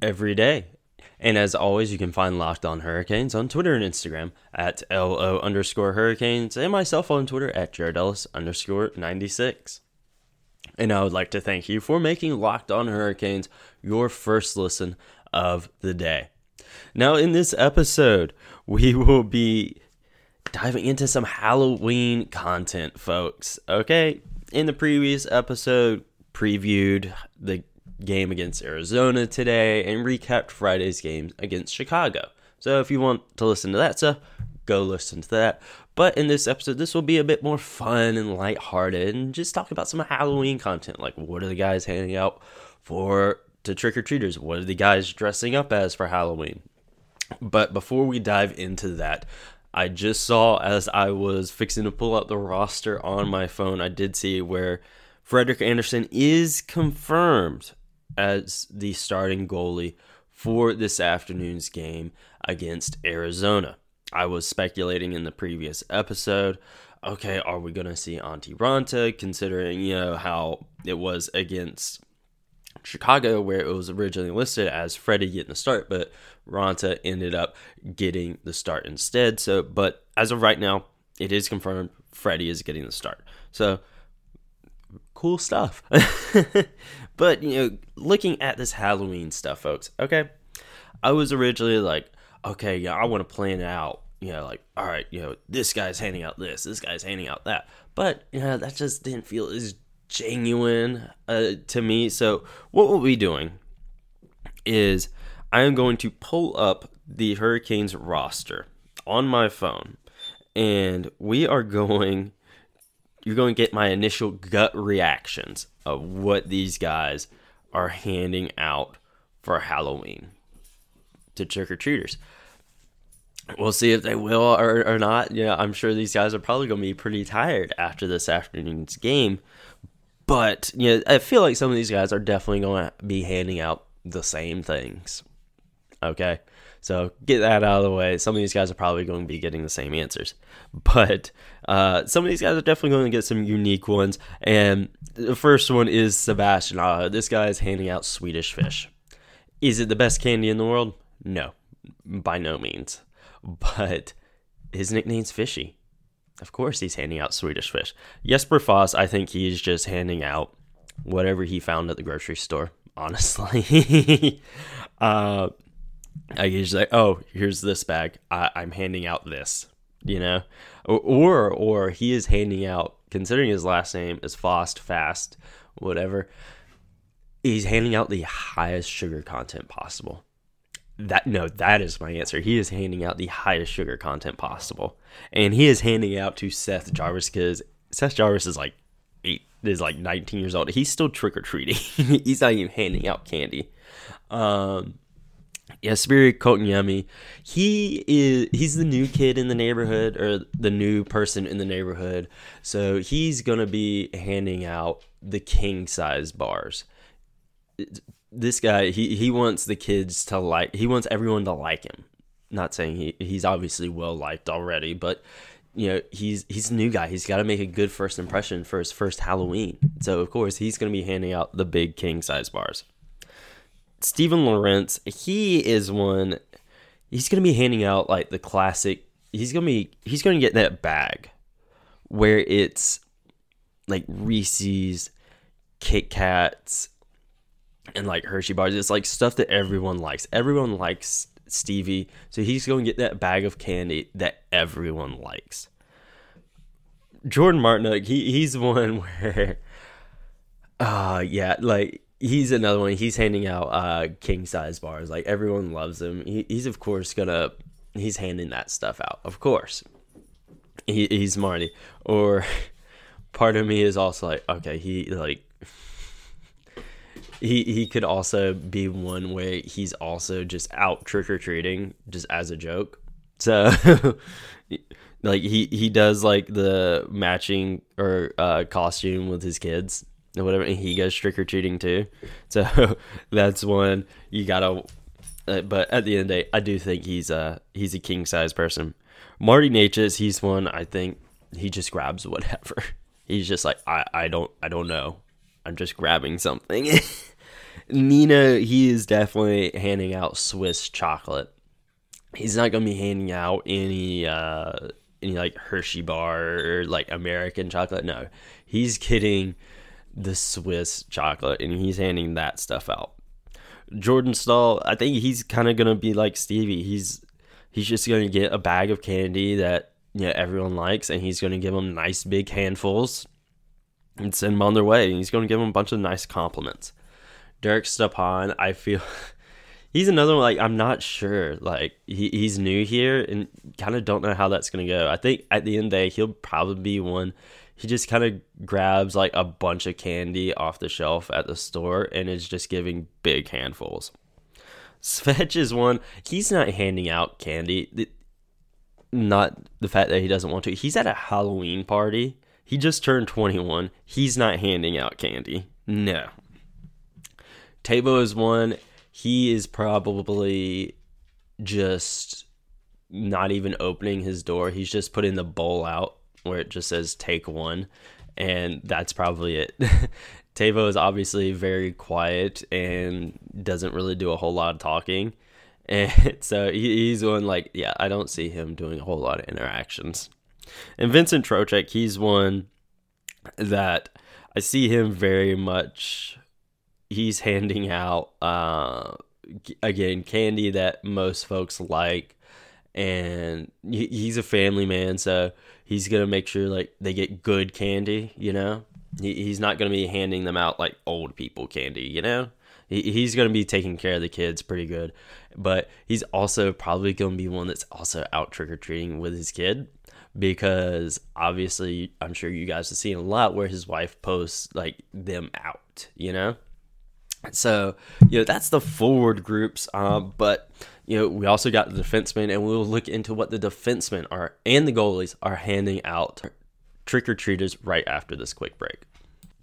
every day. And as always, you can find Locked On Hurricanes on Twitter and Instagram at LO underscore Hurricanes and myself on Twitter at Jared Ellis underscore 96. And I would like to thank you for making Locked On Hurricanes your first listen of the day. Now, in this episode, we will be diving into some Halloween content, folks. Okay, in the previous episode, previewed the game against Arizona today and recapped Friday's game against Chicago. So if you want to listen to that stuff, go listen to that. But in this episode, this will be a bit more fun and lighthearted and just talk about some Halloween content. Like, what are the guys handing out for to trick or treaters? What are the guys dressing up as for Halloween? But before we dive into that, I just saw as I was fixing to pull up the roster on my phone, I did see where Frederik Andersen is confirmed as the starting goalie for this afternoon's game against Arizona. I was speculating in the previous episode, okay, are we going to see Antti Raanta considering, you know, how it was against Chicago, where it was originally listed as Freddie getting the start, but Raanta ended up getting the start instead. So, but as of right now, it is confirmed Freddie is getting the start. So, cool stuff. but, you know, looking at this Halloween stuff, folks, okay, I was originally like, okay, yeah, I want to plan it out, you know, like, all right, you know, this guy's handing out this, this guy's handing out that. But, you know, that just didn't feel as genuine uh, to me. So, what we'll be doing is I am going to pull up the Hurricanes roster on my phone, and we are going. You're going to get my initial gut reactions of what these guys are handing out for Halloween to trick or treaters. We'll see if they will or, or not. Yeah, I'm sure these guys are probably going to be pretty tired after this afternoon's game. But you know, I feel like some of these guys are definitely going to be handing out the same things. Okay, so get that out of the way. Some of these guys are probably going to be getting the same answers, but uh, some of these guys are definitely going to get some unique ones. And the first one is Sebastian. Uh, this guy is handing out Swedish fish. Is it the best candy in the world? No, by no means. But his nickname's Fishy. Of course, he's handing out Swedish fish. Jesper Fast, I think he's just handing out whatever he found at the grocery store. Honestly, uh, I usually like, oh, here's this bag. I, I'm handing out this. You know, or, or or he is handing out. Considering his last name is Fast, Fast, whatever. He's handing out the highest sugar content possible that no that is my answer he is handing out the highest sugar content possible and he is handing out to seth jarvis because seth jarvis is like eight is like 19 years old he's still trick-or-treating he's not even handing out candy um yeah Jesperi Kotkaniemi, he is he's the new kid in the neighborhood or the new person in the neighborhood. So he's gonna be handing out the king size bars. This guy he he wants the kids to like he wants everyone to like him. Not saying he he's obviously well liked already but you know he's he's a new guy. He's got to make a good first impression for his first halloween. So of course he's to be handing out the big king size bars Steven Lorentz, he is one he's going to be handing out like the classic he's going to be he's going to get that bag where it's like Reese's Kit Kats and like Hershey bars. It's like stuff that everyone likes. Everyone likes Stevie, so he's going to get that bag of candy that everyone likes. Jordan Martinook, he he's one where, uh yeah, like he's another one. He's handing out uh king size bars. Like everyone loves him. He, he's of course gonna he's handing that stuff out. Of course, he, he's Marty. Or part of me is also like, okay, he like he he could also be one where he's also just out trick or treating just as a joke. So like he he does like the matching or uh, costume with his kids or whatever, and he goes trick or treating too. So that's one you gotta. Uh, but at the end of the day, I do think he's a he's a king size person. Marty Necas, he's one I think he just grabs whatever. He's just like I I don't I don't know. I'm just grabbing something. Nino, he is definitely handing out Swiss chocolate. He's not gonna be handing out any uh any like Hershey bar or like American chocolate. No, he's getting the Swiss chocolate and he's handing that stuff out. Jordan Staal, I think he's kind of gonna be like Stevie. He's he's just gonna get a bag of candy that you know everyone likes, and he's gonna give them nice big handfuls and send them on their way. And he's gonna give them a bunch of nice compliments. Derek Stepan, I feel he's another one. Like I'm not sure. Like he, he's new here and kind of don't know how that's gonna go. I think at the end of the day, he'll probably be one. He just kind of grabs like a bunch of candy off the shelf at the store and is just giving big handfuls. Svetch is one. He's not handing out candy. Not the fact that he doesn't want to. He's at a Halloween party. He just turned 21. He's not handing out candy. No. Teuvo is one he is probably just not even opening his door. He's just putting the bowl out where it just says take one. And that's probably it. Teuvo is obviously very quiet and doesn't really do a whole lot of talking. And so he's one like, yeah, I don't see him doing a whole lot of interactions. And Vincent Trocheck, he's one that I see him very much he's handing out uh, again candy that most folks like and he's a family man so he's gonna make sure like they get good candy you know? He, he's not gonna be handing them out like old people candy you know? He, he's gonna be taking care of the kids pretty good. But he's also probably gonna be one that's also out trick-or-treating with his kid because obviously i'm sure you guys have seen a lot where his wife posts like them out you know? So, you know, that's the forward groups. Um, but, you know, we also got the defensemen, and we'll look into what the defensemen are and the goalies are handing out trick or treaters right after this quick break.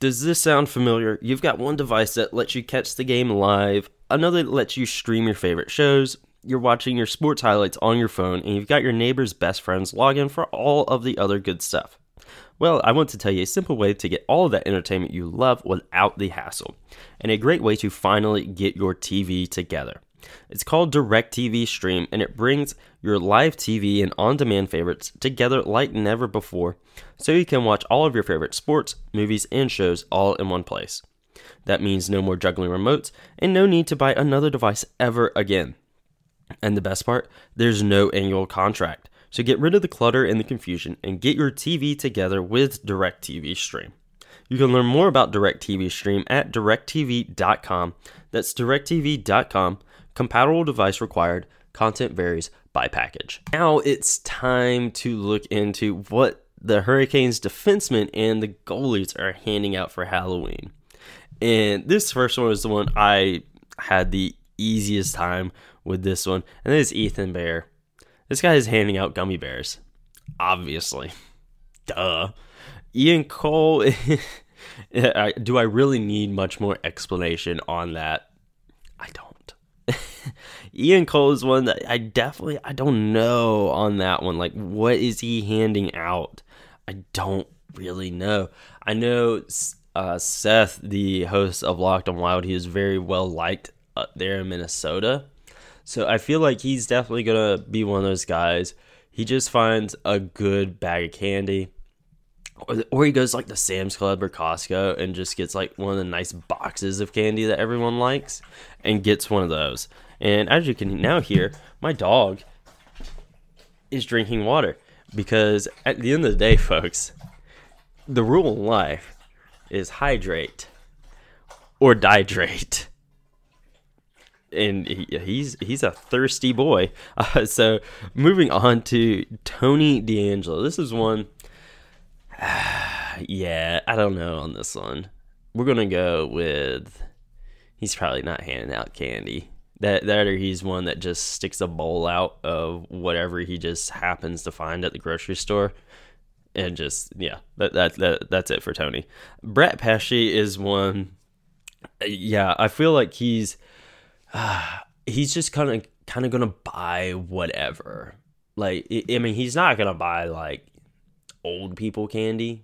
Does this sound familiar? You've got one device that lets you catch the game live, another that lets you stream your favorite shows. You're watching your sports highlights on your phone, and you've got your neighbor's best friend's login for all of the other good stuff. Well, I want to tell you a simple way to get all of that entertainment you love without the hassle, and a great way to finally get your TV together. It's called DirecTV Stream, and it brings your live TV and on demand favorites together like never before, so you can watch all of your favorite sports, movies, and shows all in one place. That means no more juggling remotes and no need to buy another device ever again. And the best part, there's no annual contract. So get rid of the clutter and the confusion and get your TV together with DirecTV Stream. You can learn more about DirecTV Stream at directtv.com. That's directv.com. Compatible device required. Content varies by package. Now it's time to look into what the Hurricanes defensemen and the goalies are handing out for Halloween. And this first one is the one I had the easiest time with this one, and that is Ethan Bear. This guy is handing out gummy bears. Obviously. Duh. Ian Cole. do I really need much more explanation on that? I don't. Ian Cole is one that I definitely I don't know on that one. Like, what is he handing out? I don't really know. I know uh, Seth, the host of Locked on Wild, he is very well liked up there in Minnesota. So I feel like he's definitely gonna be one of those guys. He just finds a good bag of candy, or, or he goes like the Sam's Club or Costco and just gets like one of the nice boxes of candy that everyone likes, and gets one of those. And as you can now hear, my dog is drinking water because at the end of the day, folks, the rule in life is hydrate or dihydrate and he's he's a thirsty boy. Uh, so moving on to Tony DeAngelo. This is one. yeah, I don't know on this one. We're gonna go with he's probably not handing out candy. That that or he's one that just sticks a bowl out of whatever he just happens to find at the grocery store. And just yeah, that that, that that's it for Tony. Brett Pesce is one yeah, I feel like he's uh, he's just kind of kind of gonna buy whatever. Like, I mean, he's not gonna buy like old people candy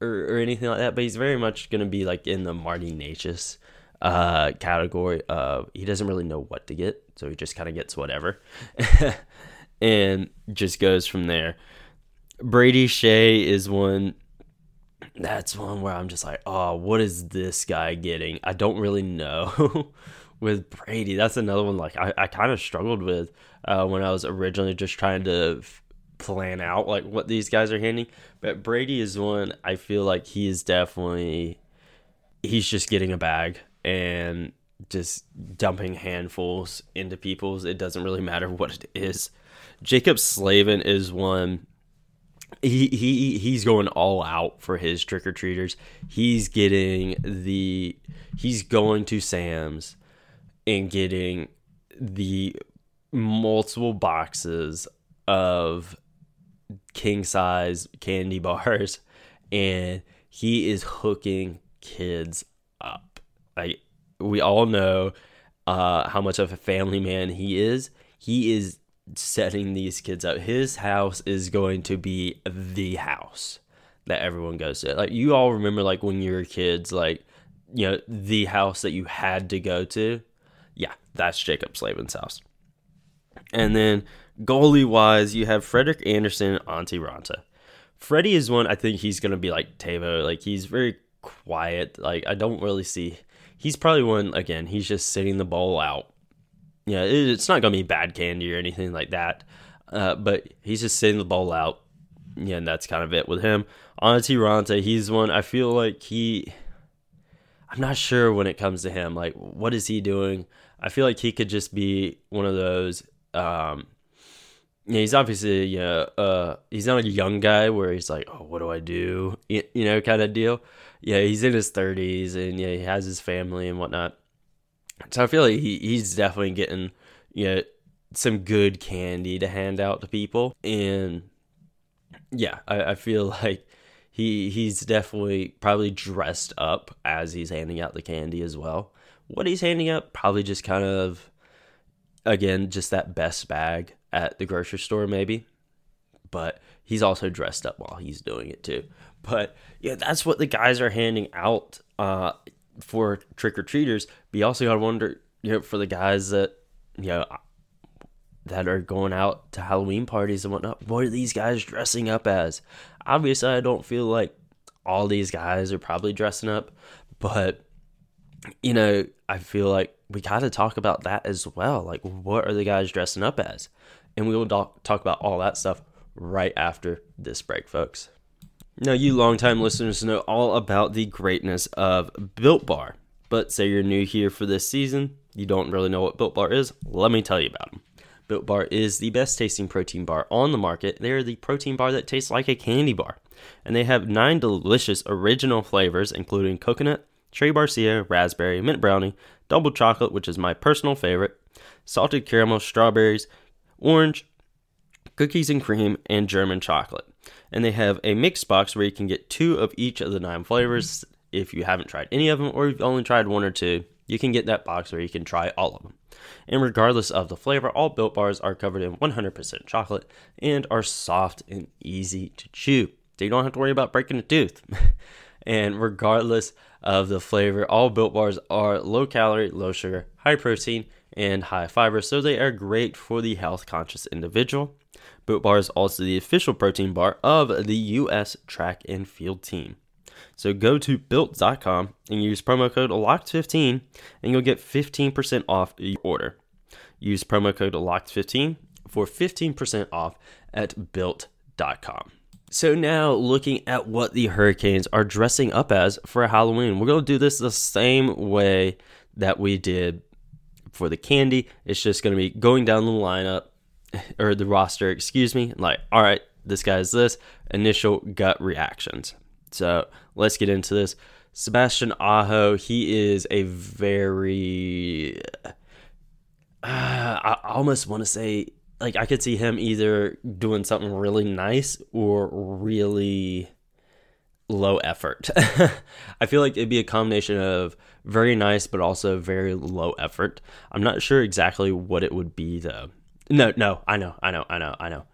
or, or anything like that, but he's very much gonna be like in the Marty Necas uh, category of he doesn't really know what to get, so he just kind of gets whatever, and just goes from there. Brady Skjei is one that's one where I'm just like, oh, what is this guy getting? I don't really know. with Brady, that's another one like I, I kind of struggled with uh, when I was originally just trying to f- plan out like what these guys are handing. But Brady is one I feel like he is definitely he's just getting a bag and just dumping handfuls into people's. It doesn't really matter what it is. Jaccob Slavin is one he he he's going all out for his trick or treaters. He's getting the he's going to Sam's and getting the multiple boxes of king size candy bars and he is hooking kids up. Like we all know uh, how much of a family man he is. He is setting these kids up. His house is going to be the house that everyone goes to. Like you all remember like when you were kids, like you know, the house that you had to go to. Yeah, that's Jaccob Slavin's house. And then goalie wise, you have Frederik Andersen, and Antti Raanta. Freddie is one I think he's gonna be like Teuvo. Like he's very quiet. Like I don't really see he's probably one again, he's just sitting the ball out yeah, it's not gonna be bad candy or anything like that. Uh, but he's just sitting the ball out. Yeah, and that's kind of it with him. Antti Raanta, he's one I feel like he I'm not sure when it comes to him. Like, what is he doing? I feel like he could just be one of those. Um, yeah, he's obviously you know, uh, he's not a young guy where he's like, oh, what do I do? You, you know, kind of deal. Yeah, he's in his 30s and yeah, he has his family and whatnot. So I feel like he, he's definitely getting you know some good candy to hand out to people, and yeah, I, I feel like he he's definitely probably dressed up as he's handing out the candy as well. What he's handing out probably just kind of again just that best bag at the grocery store maybe, but he's also dressed up while he's doing it too. But yeah, that's what the guys are handing out. Uh, for trick or treaters, but you also got to wonder, you know, for the guys that, you know, that are going out to Halloween parties and whatnot, what are these guys dressing up as? Obviously, I don't feel like all these guys are probably dressing up, but, you know, I feel like we got to talk about that as well. Like, what are the guys dressing up as? And we will talk about all that stuff right after this break, folks. Now, you longtime listeners know all about the greatness of Built Bar, but say you're new here for this season, you don't really know what Built Bar is, let me tell you about them. Built Bar is the best tasting protein bar on the market. They are the protein bar that tastes like a candy bar. And they have nine delicious original flavors, including coconut, cherry barcia, raspberry, mint brownie, double chocolate, which is my personal favorite, salted caramel, strawberries, orange, cookies and cream, and German chocolate and they have a mix box where you can get two of each of the nine flavors. If you haven't tried any of them or you've only tried one or two, you can get that box where you can try all of them. And regardless of the flavor, all built bars are covered in 100% chocolate and are soft and easy to chew. So you don't have to worry about breaking a tooth. and regardless of the flavor, all built bars are low calorie, low sugar, high protein, and high fiber, so they are great for the health conscious individual. Built Bar is also the official protein bar of the U.S. track and field team. So go to built.com and use promo code LOCKED15 and you'll get 15% off your order. Use promo code LOCKED15 for 15% off at built.com. So now looking at what the Hurricanes are dressing up as for Halloween. We're going to do this the same way that we did for the candy. It's just going to be going down the lineup or the roster, excuse me, like, all right, this guy's this, initial gut reactions. So let's get into this. Sebastian Aho, he is a very. Uh, I almost want to say, like, I could see him either doing something really nice or really low effort. I feel like it'd be a combination of very nice, but also very low effort. I'm not sure exactly what it would be, though. No, no, I know, I know, I know, I know.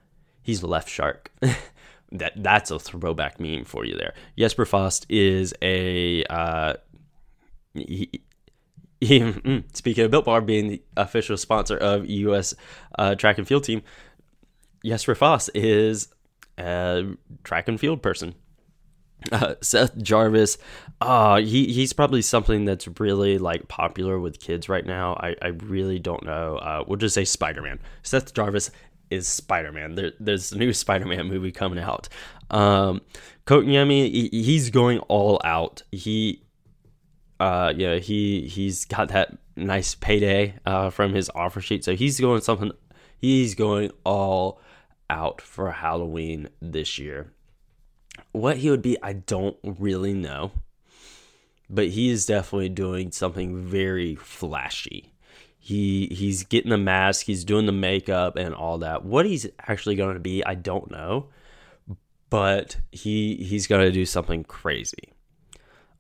He's left shark. that that's a throwback meme for you there. Jesper Fast is a uh, he, he, mm, speaking of Built Bar being the official sponsor of U.S. Uh, track and field team, Jesper Fast is a track and field person. Uh, Seth Jarvis, uh, he he's probably something that's really like popular with kids right now. I, I really don't know. Uh, we'll just say Spider Man. Seth Jarvis is Spider Man. There, there's a new Spider Man movie coming out. Um, he, he's going all out. He, uh, yeah, he he's got that nice payday uh, from his offer sheet, so he's going something. He's going all out for Halloween this year. What he would be, I don't really know, but he is definitely doing something very flashy. He he's getting the mask, he's doing the makeup and all that. What he's actually going to be, I don't know, but he he's going to do something crazy.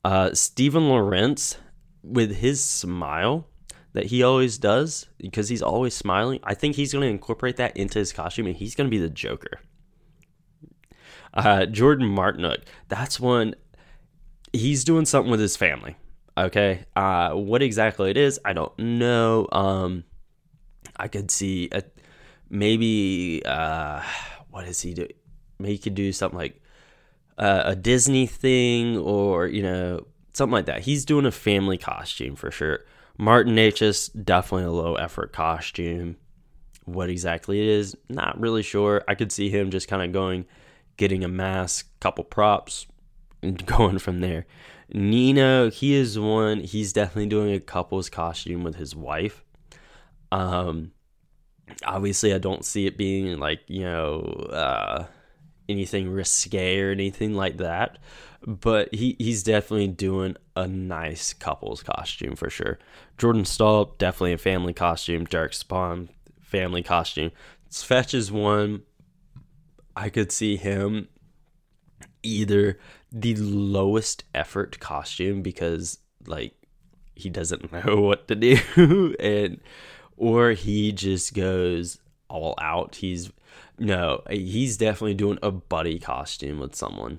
Uh, Steven Lorentz, with his smile that he always does, because he's always smiling, I think he's going to incorporate that into his costume, and he's going to be the Joker. Uh, Jordan Martinook, that's one. He's doing something with his family. Okay. Uh, what exactly it is, I don't know. Um, I could see a, maybe uh, he do? Maybe he could do something like uh, a Disney thing or you know something like that. He's doing a family costume for sure. Martin Necas definitely a low effort costume. What exactly it is, not really sure. I could see him just kind of going, getting a mask, couple props, and going from there. Nino, he is one. He's definitely doing a couple's costume with his wife. Um, obviously, I don't see it being like you know uh, anything risque or anything like that. But he, he's definitely doing a nice couple's costume for sure. Jordan Staal, definitely a family costume. Derek Spawn, family costume. Fetch is one. I could see him either the lowest effort costume because like he doesn't know what to do and or he just goes all out. He's no he's definitely doing a buddy costume with someone.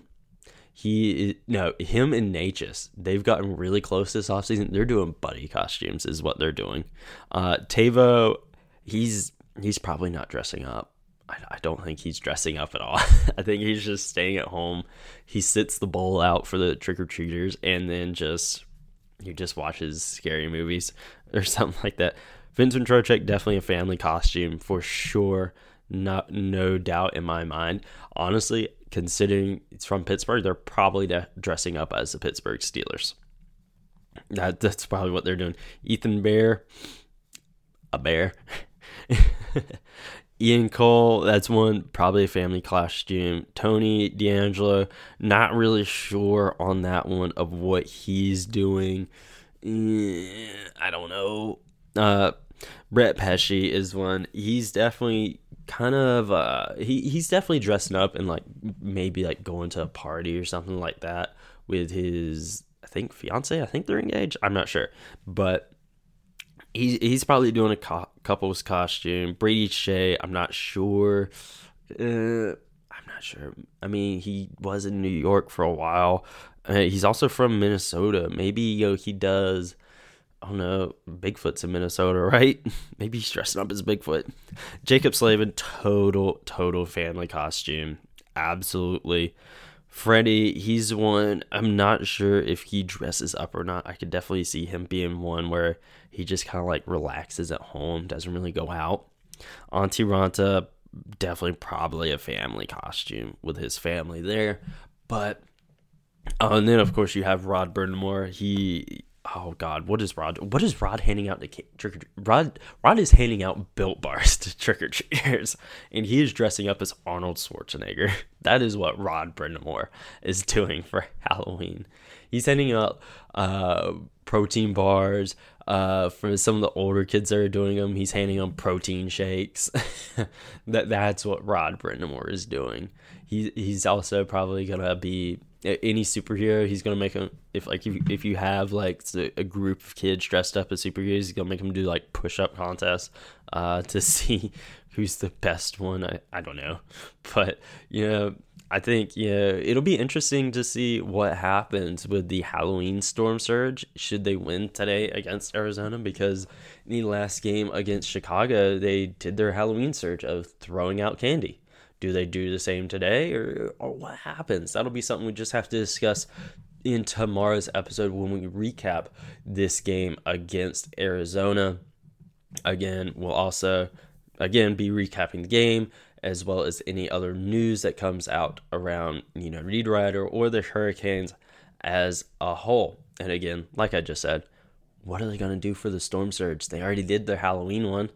He no him and Necas they've gotten really close this offseason. They're doing buddy costumes is what they're doing. Uh Teuvo he's he's probably not dressing up I, I don't think he's dressing up at all. I think he's just staying at home. He sits the bowl out for the trick or treaters and then just he just watches scary movies or something like that. Vincent Trocheck definitely a family costume for sure. Not no doubt in my mind. Honestly, considering it's from Pittsburgh, they're probably de- dressing up as the Pittsburgh Steelers. That that's probably what they're doing. Ethan Bear, a bear. Ian Cole, that's one, probably a family costume. Tony DeAngelo, not really sure on that one of what he's doing. Eh, I don't know. Uh, Brett Pesce is one. He's definitely kind of uh he, he's definitely dressing up and like maybe like going to a party or something like that with his I think fiance. I think they're engaged. I'm not sure, but he's he's probably doing a co- couple's costume. Brady Skjei, I'm not sure. Uh, I'm not sure. I mean, he was in New York for a while. Uh, he's also from Minnesota. Maybe you know he does. I don't know. Bigfoot's in Minnesota, right? Maybe he's dressing up as Bigfoot. Jaccob Slavin, total, total family costume. Absolutely. Freddie, he's one. I'm not sure if he dresses up or not. I could definitely see him being one where he just kind of like relaxes at home, doesn't really go out. Antti Raanta, definitely probably a family costume with his family there. But, uh, and then of course you have Rod Brind'Amour. He, oh god, what is Rod? What is Rod handing out to trick or Rod? Rod is handing out built bars to trick or treaters, and he is dressing up as Arnold Schwarzenegger. That is what Rod Brind'Amour is doing for Halloween. He's handing out uh, protein bars. Uh, for some of the older kids that are doing them, he's handing them protein shakes. that that's what Rod Brind'Amour is doing. He he's also probably gonna be any superhero he's gonna make them if like if, if you have like a group of kids dressed up as superheroes he's gonna make them do like push-up contests uh to see who's the best one i, I don't know but you know i think yeah it'll be interesting to see what happens with the halloween storm surge should they win today against arizona because in the last game against chicago they did their halloween surge of throwing out candy do they do the same today or, or what happens? That'll be something we just have to discuss in tomorrow's episode when we recap this game against Arizona. Again, we'll also again be recapping the game as well as any other news that comes out around, you know, Reed Rider or the Hurricanes as a whole. And again, like I just said, what are they going to do for the storm surge? They already did their Halloween one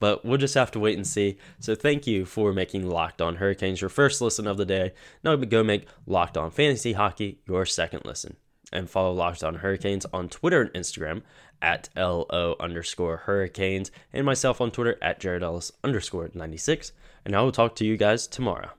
but we'll just have to wait and see. So thank you for making Locked On Hurricanes your first listen of the day. Now go make Locked On Fantasy Hockey your second listen. And follow Locked On Hurricanes on Twitter and Instagram at LO underscore Hurricanes and myself on Twitter at Jared Ellis underscore 96. And I will talk to you guys tomorrow.